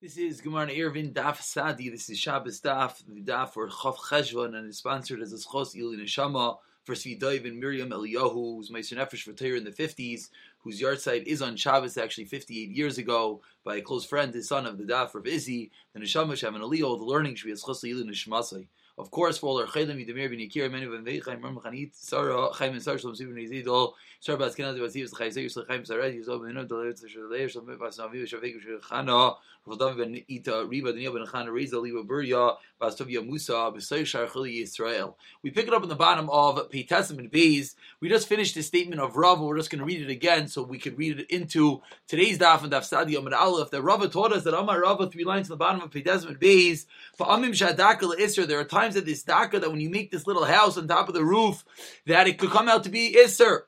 This is Gemara Eruvin Daf Sadi. This is Shabbos Daf, the Daf for Chav Cheshvan, and is sponsored as a Schos Ili Neshama for Svidaiv and Miriam Eliyahu, who's Meister Nefesh for Torah in the 50s, whose yahrzeit is on Shabbos actually 58 years ago by a close friend, his son of the Daf of Izzy, the Neshama Shaman Eliyahu, the learning should be as Ili Neshmasai. Of course, for all our Yakir, Menu, Ben Veichaim, Ram Sarah, Chaim, and Sarah, Shalom. We pick it up in the bottom of Pei Testament Bays. We just finished the statement of Rava. We're just going to read it again so we could read it into today's Daf and Daf Sadi Amid Aleph. That Rava taught us that Amar Rava, three lines in the bottom of Pei Testament Bays. For Amim Shadaka Isser, there are times that this Daka, that when you make this little house on top of the roof, that it could come out to be Isser.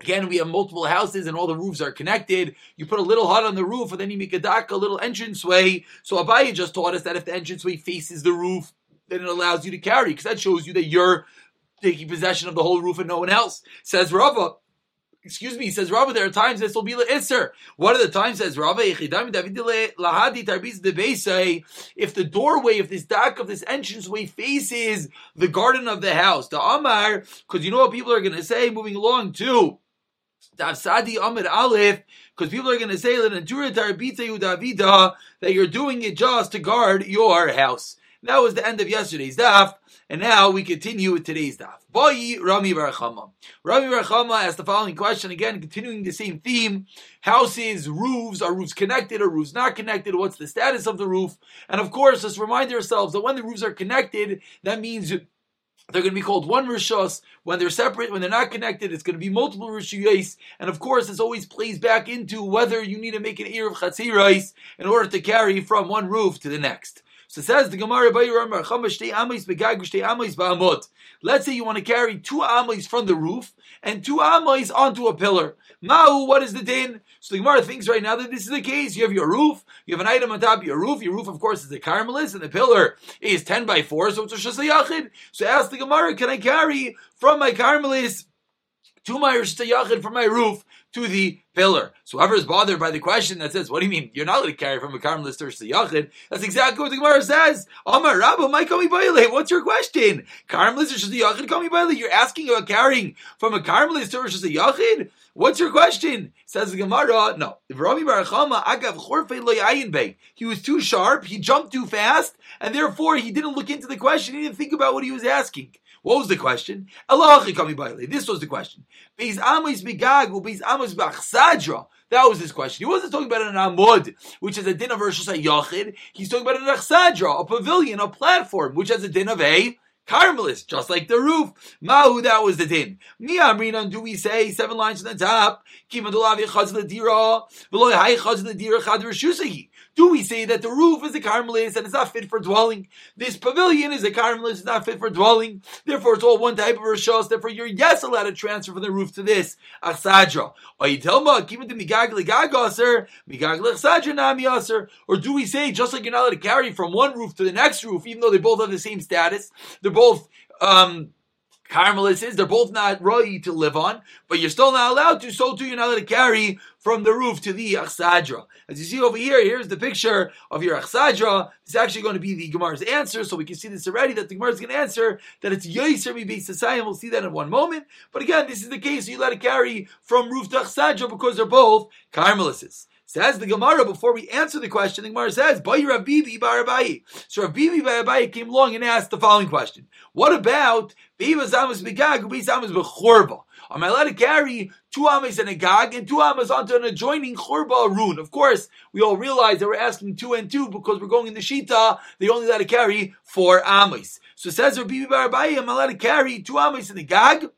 Again, we have multiple houses and all the roofs are connected. You put a little hut on the roof and then you make a dak, a little entranceway. So Abaye just taught us that if the entranceway faces the roof, then it allows you to carry because that shows you that you're taking possession of the whole roof and no one else. Says Rava. Excuse me, he says Rava, there are times this will be Isser. What are the times, says Rava? If the doorway, if this dock of this entranceway faces the garden of the house, the Amar, because you know what people are going to say moving along too. Sadi Amid Aleph, because people are going to say that you're doing it just to guard your house. That was the end of yesterday's daf, and now we continue with today's daf. Boy, Rami Bar Chama. Rami Bar Chama asked the following question again, continuing the same theme: houses, roofs, are roofs connected, or roofs not connected? What's the status of the roof? And of course, let's remind ourselves that when the roofs are connected, that means they're going to be called one rishos. When they're separate, when they're not connected, it's going to be multiple rishuyos. And of course, this always plays back into whether you need to make an ear of chatzirais in order to carry from one roof to the next. So says the Gemara Let's say you want to carry two amois from the roof and two amois onto a pillar. Ma'u, what is the din? So the Gemara thinks right now that this is the case. You have your roof, you have an item on top of your roof. Your roof, of course, is a carmelis, and the pillar is 10 by 4, so it's a shasayachid. So ask the Gemara, can I carry from my carmelis to my yachid from my roof to the pillar. So whoever is bothered by the question that says, "What do you mean you're not allowed to carry from a carmelist to yachid?" That's exactly what the Gemara says. Amar Rabba, my kami What's your question? Carmelist to yachid kami You're asking about carrying from a carmelist to yachid. What's your question? Says the Gemara. No, He was too sharp. He jumped too fast, and therefore he didn't look into the question. He didn't think about what he was asking. What was the question? This was the question. That was his question. He wasn't talking about an amud, which is a din of Rosh Yachid. He's talking about an achsadra, a pavilion, a platform, which has a din of a Carmelis, just like the roof. Mahu, that was the din. Mi amrinan, do we say seven lines on the top? Kimadulavi chaz l'dira, v'lo hai chaz l'dira chad. Do we say that the roof is a carmelis and it's not fit for dwelling? This pavilion is a carmelis, it's not fit for dwelling. Therefore, it's all one type of rishos. Therefore, you're yes allowed to transfer from the roof to this achsadra. Or you tell me, keep it to migagli gagaser, migagli achsadra nami Or do we say just like you're not allowed to carry from one roof to the next roof, even though they both have the same status, they're both um, Carmelis is, they're both not roy to live on, but you're still not allowed to, so too you're not allowed to carry from the roof to the Achsadra. As you see over here, here's the picture of your Achsadra. It's actually going to be the Gemara's answer, so we can see this already, that the Gemara is going to answer that it's Yaiser Mi Beis We'll see that in one moment. But again, this is the case, you let it carry from roof to Achsadra because they're both Carmelises. Says the Gemara before we answer the question. The Gemara says, "Bayi Rav Bibi Bar Abayi." So Rav Bibi Bar came along and asked the following question: What about Biva Zamas Begag Ubi Zamas Bechorba? Am I allowed to carry two amas and a gag and two amas onto an adjoining churba rune? Of course, we all realize that we're asking two and two because we're going in the shita. They only let to carry four amas. So says Rav Bibi Bar Abayi, "Am I allowed to carry two amas and a gag?"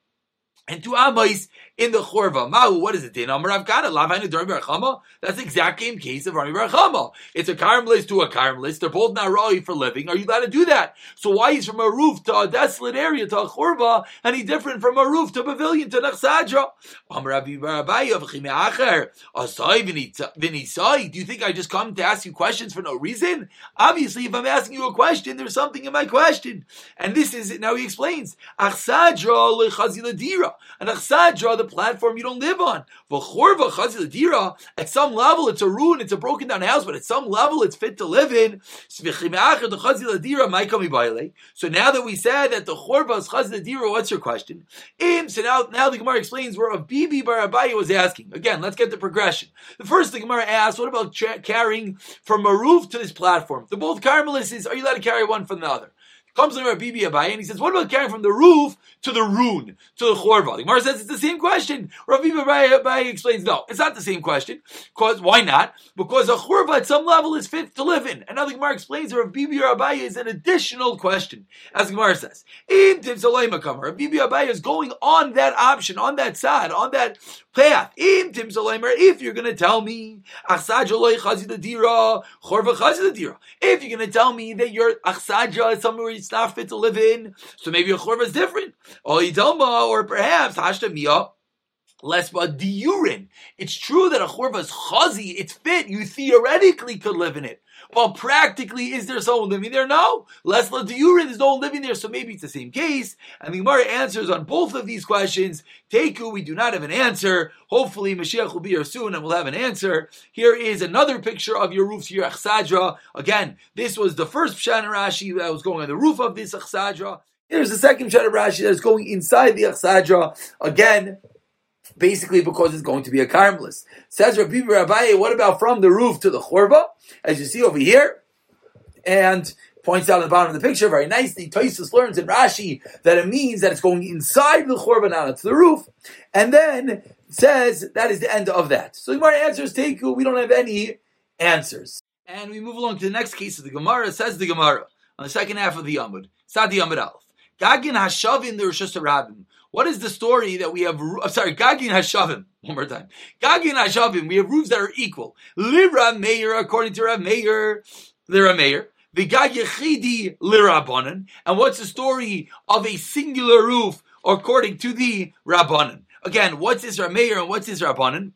and two amois in the chorva. Mahu, what is it? Din Amar Avgana, Lavani Dori Bar Chama? That's the exact same case of Rami Bar Chama. It's a caramelist to a caramelist. They're both not roi for living. Are you allowed to do that? So why he's from a roof to a desolate area to a chorva, and he's different from a roof to a pavilion to Nachsadra? Amar Rabi Barabai of Chimeacher, Asai Vinisai. Do you think I just come to ask you questions for no reason? Obviously, if I'm asking you a question, there's something in my question. And this is. Now he explains. Achsadra lechaziladira. And achsadra, the platform you don't live on. At some level, it's a ruin, it's a broken down house, but at some level, it's fit to live in. So now that we said that the chorva is what's your question? So now, now the Gemara explains where of Bibi Bar Abaye was asking. Again, let's get the progression. The first the Gemara asked, what about tra- carrying from a roof to this platform? The both Carmelists, are you allowed to carry one from the other? Comes to Rabbi Abaye and he says, what about carrying from the roof to the rune, to the chorva? The Gemara says it's the same question. Rabbi Abaye explains, no, it's not the same question. Because, why not? Because a chorva at some level is fit to live in. The Gemara explains that Rabbi Abaye is an additional question. As the Gemara says, Rabbi Abaye is going on that option, on that side, on that If you're going to tell me, if you're going to tell me that your achsadja is somewhere it's not fit to live in, so maybe a chorva is different. Or perhaps hashtamiyah less but diurin. It's true that a chorva is chazi, it's fit, you theoretically could live in it. Well, practically, is there someone living there? No. Less la diurin, there's no one living there, so maybe it's the same case. And the Gemara answers on both of these questions. Teku, we do not have an answer. Hopefully, Mashiach will be here soon and we'll have an answer. Here is another picture of your roof, your achsadra. Again, this was the first Pshan Rashi that was going on the roof of this achsadra. Here's the second Pshan Rashi that's going inside the achsadra. Again, basically because it's going to be a Carmelist. Says Rabbi Rabbi, what about from the roof to the Chorba? As you see over here, and points out at the bottom of the picture very nicely, Toisus learns in Rashi that it means that it's going inside the Chorba, not to the roof, and then says that is the end of that. So Gemara answers Teku, we don't have any answers. And we move along to the next case of the Gemara, says the Gemara, on the second half of the Yamud, Sadi Yamud Aleph. Gagin Hashavin the Rosh Hashanah what is the story that we have? I'm sorry, Gagin Hashavim. One more time. Gagin Hashavim. We have roofs that are equal. Lira Meir, according to Rav Meir, Lira Meir. The Gagachidi Lirabanan. And what's the story of a singular roof according to the Rabbanan? Again, what's this Rameir and what's this Rabbanan?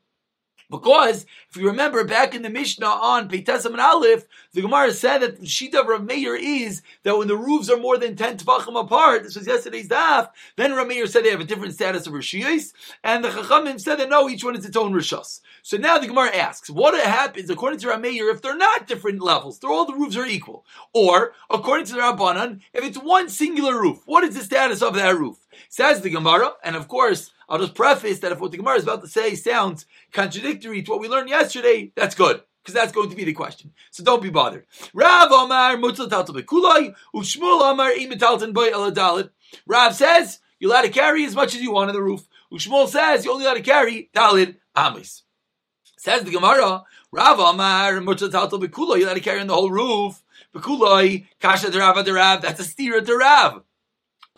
Because if you remember back in the Mishnah on Peitasam and Aleph, the Gemara said that the Shita of Rav Meir is that when the roofs are more than 10 Tvachim apart, this was yesterday's daf, then Rav Meir said they have a different status of Rishiyas, and the Chachamim said that no, each one is its own Rishas. So now the Gemara asks, what happens according to Rav Meir if they're not different levels, they're all the roofs are equal? Or, according to the Rabbanan, if it's one singular roof, what is the status of that roof? Says the Gemara, and of course, I'll just preface that if what the Gemara is about to say sounds contradictory to what we learned yesterday, that's good. Because that's going to be the question. So don't be bothered. Rav Omar Boy Eladalit. Rav says you're allowed to carry as much as you want on the roof. Ushmul says you're only allowed to carry Dalid Amis. Says the Gemara, Rav Omar Bekulai, you're allowed to carry on the whole roof. Bekulai Kasha Derav Derav, that's a steer to Rav.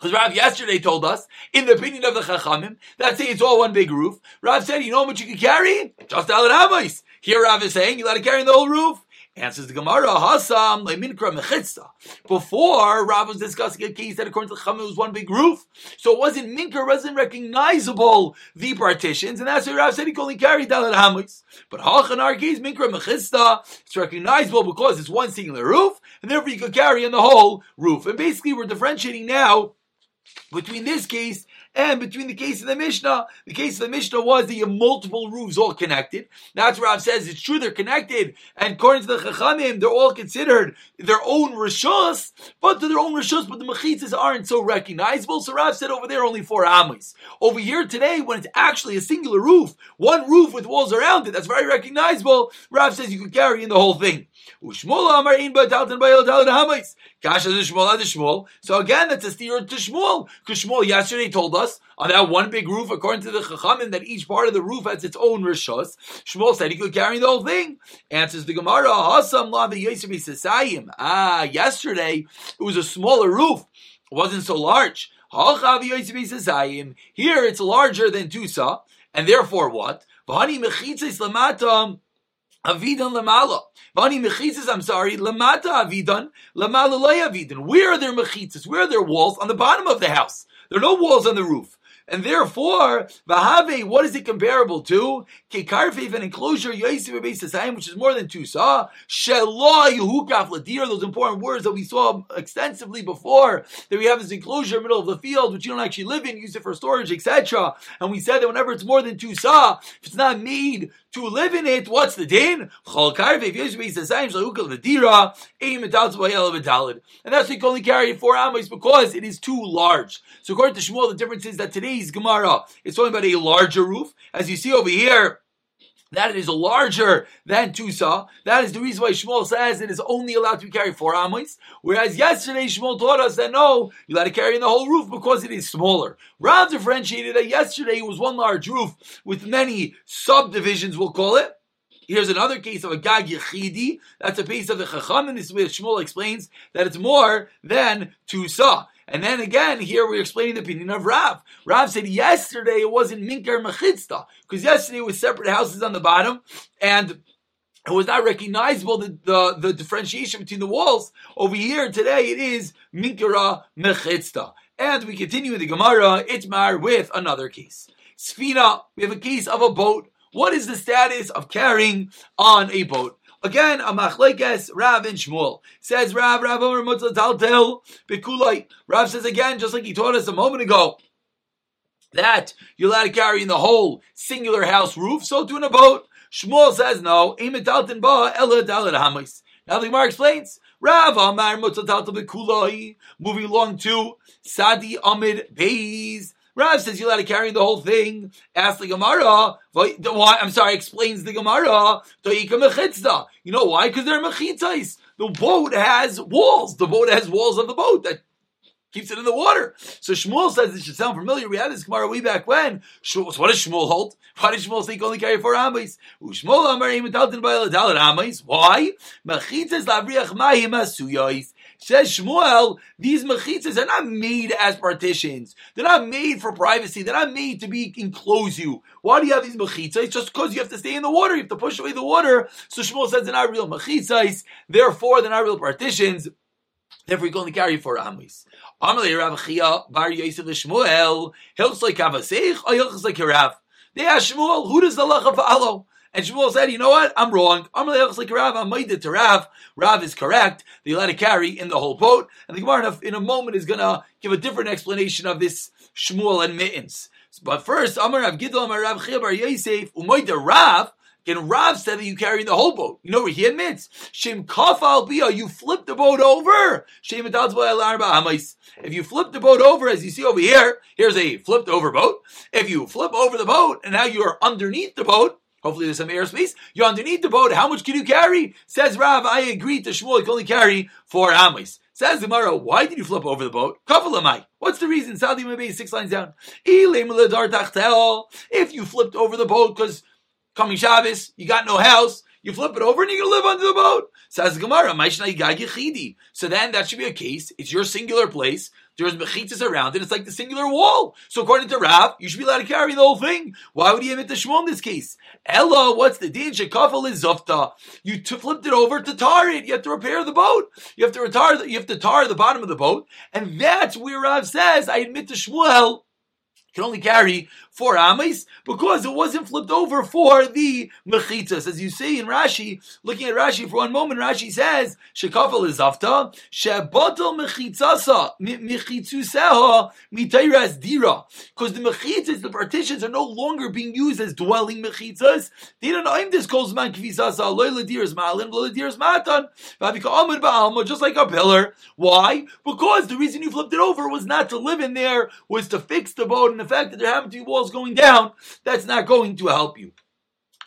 Because Rav yesterday told us, in the opinion of the Chachamim, that say it's all one big roof. Rav said, you know how much you can carry? Just Alan Amos. Here Rav is saying, you let it carry the whole roof. Answers the Gemara, Hasam leminkra mechitzta. Before, Rav was discussing a case that according to the Chachamim was one big roof. So it wasn't minker, wasn't recognizable, the partitions, and that's why Rav said he only carry Dalit Hamis. But Hach in our case, minkra mechitzta, it's recognizable because it's one singular roof, and therefore you could carry in the whole roof. And basically we're differentiating now between this case and between the case of the Mishnah. The case of the Mishnah was that you have multiple roofs all connected. That's Rav says it's true they're connected, and according to the Chachamim, they're all considered their own rishus, but to their own rishus, but the mechitzas aren't so recognizable. So Rav said over there only four amis. Over here today, when it's actually a singular roof, one roof with walls around it, that's very recognizable. Rav says you could carry in the whole thing. So again, that's a steer to Shmuel. Because Shmuel yesterday told us on that one big roof, according to the Chachamim, that each part of the roof has its own rishos. Shmuel said he could carry the whole thing. Answers the Gemara, Hasam la the Ah, yesterday it was a smaller roof. It wasn't so large. Here it's larger than Tusa, and therefore what? Avidan lamala. Vani mechitzas, I'm sorry, lamata avidan, lamala avidan. Where are their mechitzas? Where are their walls? On the bottom of the house. There are no walls on the roof. And therefore, Vahave, what is it comparable to? Kekarfif, an enclosure, Yosef which is more than two saw. Shelah Yehukaf Ladir, those important words that we saw extensively before, that we have this enclosure in the middle of the field, which you don't actually live in, use it for storage, etc. And we said that whenever it's more than two saw, if it's not made to live in it, what's the din? And that's why you can only carry four amos because it is too large. So according to Shmuel, the difference is that today's Gemara is talking about a larger roof. As you see over here, that is larger than Tusa. That is the reason why Shmuel says it is only allowed to carried four amos. Whereas yesterday Shmuel taught us that no, you let it carry in the whole roof because it is smaller. Rav differentiated that yesterday it was one large roof with many subdivisions, we'll call it. Here's another case of a gag yechidi. That's a piece of the chacham, and this is where Shmuel explains that it's more than tusa. And then again, here we're explaining the opinion of Rav. Rav said yesterday it wasn't Minkar Mechitzta, because yesterday it was separate houses on the bottom, and it was not recognizable the, the, the differentiation between the walls. Over here today it is Minkara Mechitzta. And we continue the Gemara, Itmar, with another case. Sfina, we have a case of a boat. What is the status of carrying on a boat? Again, a machlekes Rav and Shmuel says Rav Rav Omer Mutzataltel Bekulai. Rav says again, just like he taught us a moment ago, that you're allowed to carry in the whole singular house roof. So too in a boat. Shmuel says no. Imitaltin ba ela dalit hamis. Now the Gemara explains. Rav Amar Mutzataltel Bekulai. Moving along to Sadi Amid Beis. Rav says you're allowed to carry the whole thing. Ask the Gemara. Why? I'm sorry. Explains the Gemara. You know why? Because they're mechitzais. The boat has walls. The boat has walls of the boat that keeps it in the water. So Shmuel says it should sound familiar. We had this Gemara way back when. So what does Shmuel hold? Why does Shmuel can only carry four amis? Shmuel Amar Why? Mechitzas labriach mayim asuyos. Says Shmuel, these mechitzas are not made as partitions. They're not made for privacy. They're not made to be enclose you. Why do you have these mechitzas? Just because you have to stay in the water. You have to push away the water. So Shmuel says they're not real mechitzas. Therefore, they're not real partitions. Therefore, you can only carry four amis. Amalei Rav Chiya Bar Yosef Shmuel hilchs like Kavasech or like. They ask Shmuel, who does the lacha follow? And Shmuel said, you know what? I'm wrong. I'm like Rav. I'm made to Rav. Rav is correct. They let it carry in the whole boat. And the Gemara in a moment is going to give a different explanation of this Shmuel admittance. But first, Amar Rav Giddel Amar Rav Chiya Bar Yosef Umoida Rav. Again, Rav said that you carry the whole boat. You know where he admits, Shem kafal bia, you flip the boat over. Shem If you flip the boat over, as you see over here, here's a flipped over boat. If you flip over the boat and now you're underneath the boat, Hopefully there's some airspace. You're underneath the boat. How much can you carry? Says Rav, I agree to Shmuel, you can only carry four amis. Says Gemara, why did you flip over the boat? Kafalamai. What's the reason? Saudi Mabay, six lines down. If you flipped over the boat because coming Shabbos, you got no house, you flip it over and you can live under the boat. Says Gemara, So then that should be a case. It's your singular place. There's mechitzas around it. It's like the singular wall. So according to Rav, you should be allowed to carry the whole thing. Why would he admit the Shmuel in this case? Ella, what's the din? Shekafel is zofta. You t- flipped it over to tar it. You have to repair the boat. You have to retard. You have to tar the bottom of the boat, and that's where Rav says, "I admit to Shmuel." can only carry four amis because it wasn't flipped over for the mechitzas. As you see in Rashi, looking at Rashi for one moment, Rashi says, Shekafel is afta, Shebotel mechitzasa, mechitzuseha, mitayras dira. Because the mechitzas, the partitions are no longer being used as dwelling mechitzas. They don't know this calls man kvisasa, loyla diras malin, loyla diras matan, vavika amud ba'alma, just like a pillar. Why? Because the reason you flipped it over was not to live in there, was to fix the boat and the fact that there happened to be walls going down, that's not going to help you.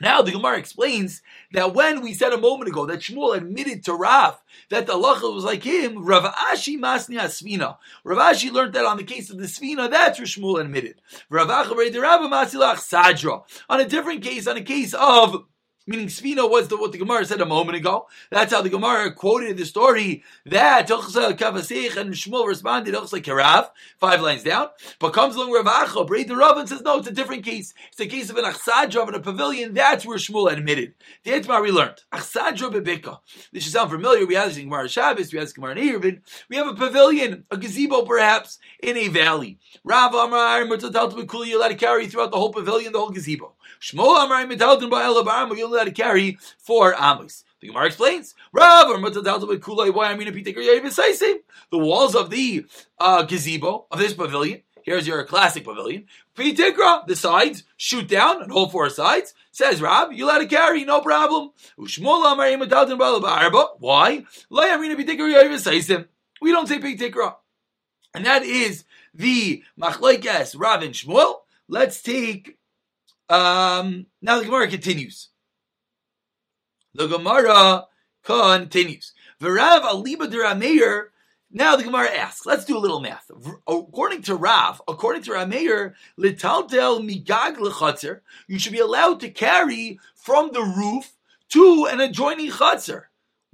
Now the Gemara explains that when we said a moment ago that Shmuel admitted to Rav that the halacha was like him, Rav Ashi masni asvina. Rav Ashi learned that on the case of the svina, that's where Shmuel admitted. Rav Sadra. On a different case, on a case of meaning Svina was the, what the Gemara said a moment ago. That's how the Gemara quoted the story that Kavasich and Shmuel responded Karav, five lines down. But comes along Rav Acha, the Rav, and says, no, it's a different case. It's a case of an Achsadra in a pavilion. That's where Shmuel admitted. The Etmar we learned. Achsadra bebika. This should sound familiar. We have this in Gemara Shabbos, we have this Gemara Nirvin. We have a pavilion, a gazebo perhaps, in a valley. Rav Amar, you're allowed to carry throughout the whole pavilion, the whole gazebo. Shmuel Amar, Metalton by Elabaram, you're allowed to carry four amos. The Gemara explains, Rav the walls of the uh, gazebo of this pavilion. Here's your classic pavilion. Pitikra, the sides, shoot down on all four sides. Says Rab, you let it carry, no problem. Why? We don't say pitikra. And that is the machlekes Rav and Shmuel. Let's take, um, now the Gemara continues. The Gemara continues. V'Rav aliba derameir. Now the Gemara asks. Let's do a little math. According to Rav, according to Rameir, litaltel migag lechatzer, you should be allowed to carry from the roof to an adjoining chatzar.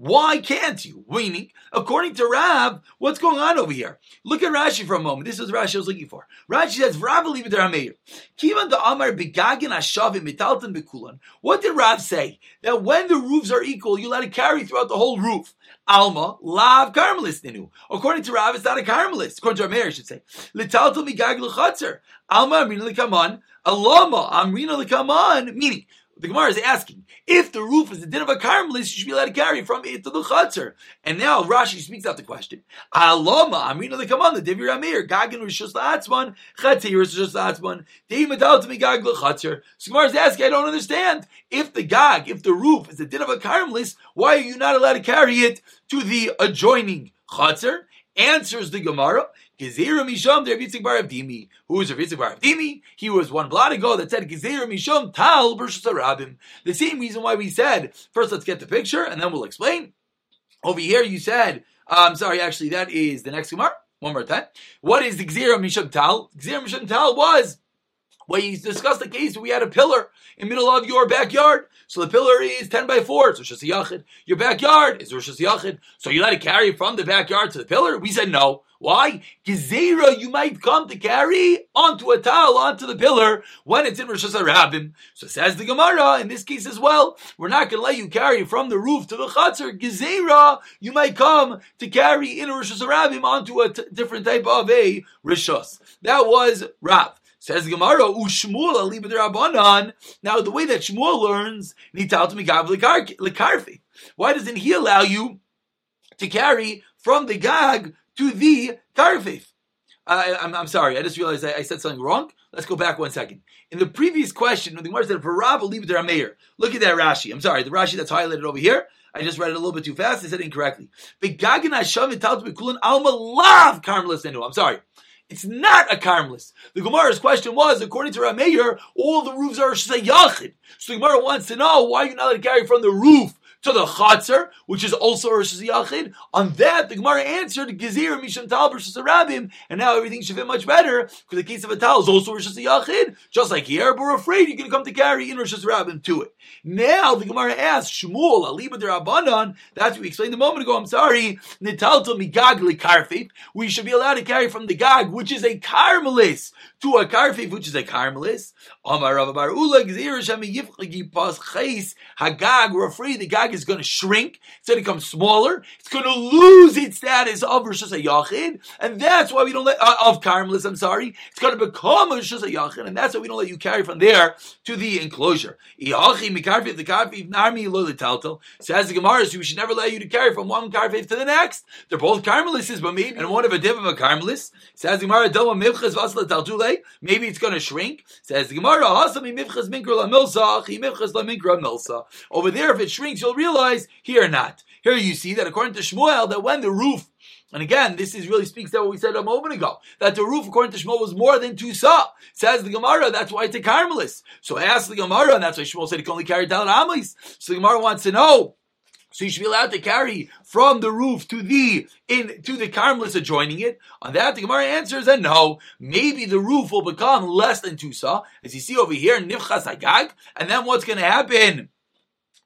Why can't you? Meaning, according to Rav, what's going on over here? Look at Rashi for a moment. This is what Rashi was looking for. Rashi says, Rab Rav Meir. Kivan the Amar begagin ashavim mitaltan bekulan. What did Rav say? That when the roofs are equal, you let it carry throughout the whole roof. Alma, lav karmelis ninu. According to Rav, it's not a karmelis. According to Rameir, I should say. Litaltal migag l'chatzer. Alma amrina l'kaman. Alama amrina l'kaman. Meaning, the Gemara is asking, if the roof is the din of a karmelis, you should be allowed to carry from it to the chutzner. And now Rashi speaks out the question. Aloma, Amrina the Kaman, the Divir Amir, Gagin Rishus La'atzman, Chatzir Rishus La'atzman, Deim Adal to me Gag L'Chatzir. So Gemara is asking, I don't understand. If the Gag, if the roof is the din of a karmelis, why are you not allowed to carry it to the adjoining chutzner? Answers the Gemara, Gezerah Misham Rav Yitzchak Bar Avdimi. Who is Rav Yitzchak Bar Avdimi? He was one blot ago that said Gezerah Misham Tal versus Arabim. The same reason why we said, first let's get the picture and then we'll explain. Over here you said, I'm um, sorry, actually that is the next Gemara. One more time. What is the Gezerah Misham Tal? Gezerah Misham Tal was well, he discussed the case we had a pillar in middle of your backyard. So the pillar is 10 by 4, it's Rosh Yachid. Your backyard is Rosh Yachid. So you let it carry from the backyard to the pillar? We said no. Why? Gezerah, you might come to carry onto a towel, onto the pillar, when it's in Rosh Hashanah. So says the Gemara, in this case as well, we're not going to let you carry from the roof to the Chatzar. Gezerah, you might come to carry in a Rosh Hashanah onto a t- different type of a Rishos. That was Rav. Says Gemara, alibad rabbanan. Now, the way that Shmuel learns, Likarfi. Why doesn't he allow you to carry from the gag to the karfif? Uh, I'm, I'm, sorry, I just realized I, I, said something wrong. Let's go back one second. In the previous question, the Gemara said, "V'Rav alibad Rameir." Look at that Rashi. I'm sorry, the Rashi that's highlighted over here. I just read it a little bit too fast. I said it incorrectly. I'm sorry. It's not a karmelis. The Gemara's question was, according to Rameir, all the roofs are shayachid. So the Gemara wants to know why you're not allowed to carry from the roof to the Chatzar, which is also Rosh Yachid. On that, the Gemara answered, Gezir Misham Tal versus Rabim, and now everything should fit much better, because the case of a Tal is also Rosh Yachid, just like here, but we're afraid going to come to carry in Rosh Rabim to it. Now, the Gemara asks, Shmuel, Aliba de Rabbanan, that's what we explained a moment ago, I'm sorry, Nitalto Migagli Karfif, we should be allowed to carry from the Gag, which is a Carmelis, to a Karfif, which is a Carmelis. Amar Rav Bar Ula, Gezir Shami Yifchagi Pas Chais, Hagag, we're afraid the Gag is going to shrink. It's going to become smaller. It's going to lose its status of Rosh Yachid, and that's why we don't let uh, of Carmelis. I'm sorry. It's going to become Rosh Yachid, and that's why we don't let you carry from there to the enclosure. Says the Gemara, so we should never let you to carry from one karfif to the next. They're both Carmelises, but maybe and one of a div of a Carmelis. Says the Gemara, maybe it's going to shrink. Says the Gemara, over there, if it shrinks, you'll realize here not. Here you see that according to Shmuel, that when the roof and again, this is really speaks to what we said a moment ago, that the roof, according to Shmuel, was more than two saw. Says the Gemara, that's why it's a Carmelis. So ask the Gemara, and that's why Shmuel said he can only carry Dalit Amis. So the Gemara wants to know, so you should be allowed to carry from the roof to the in to the Carmelis adjoining it. On that, the Gemara answers that no, maybe the roof will become less than two as you see over here, Nifchas Agag, and then what's going to happen?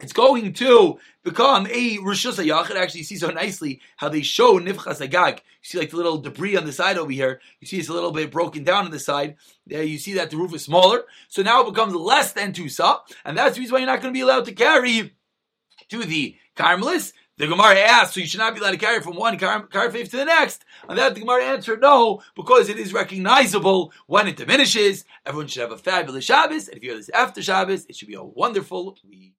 It's going to become a Rishus Yachid. Actually, you see so nicely how they show Nifchas Agag. You see like the little debris on the side over here. You see it's a little bit broken down on the side. There you see that the roof is smaller. So now it becomes less than two sa, and that's the reason why you're not going to be allowed to carry to the Carmelis. The Gemara asked, so you should not be allowed to carry from one car, to the next. And that the Gemara answered no, because it is recognizable when it diminishes. Everyone should have a fabulous Shabbos. And if you have this after Shabbos, it should be a wonderful week.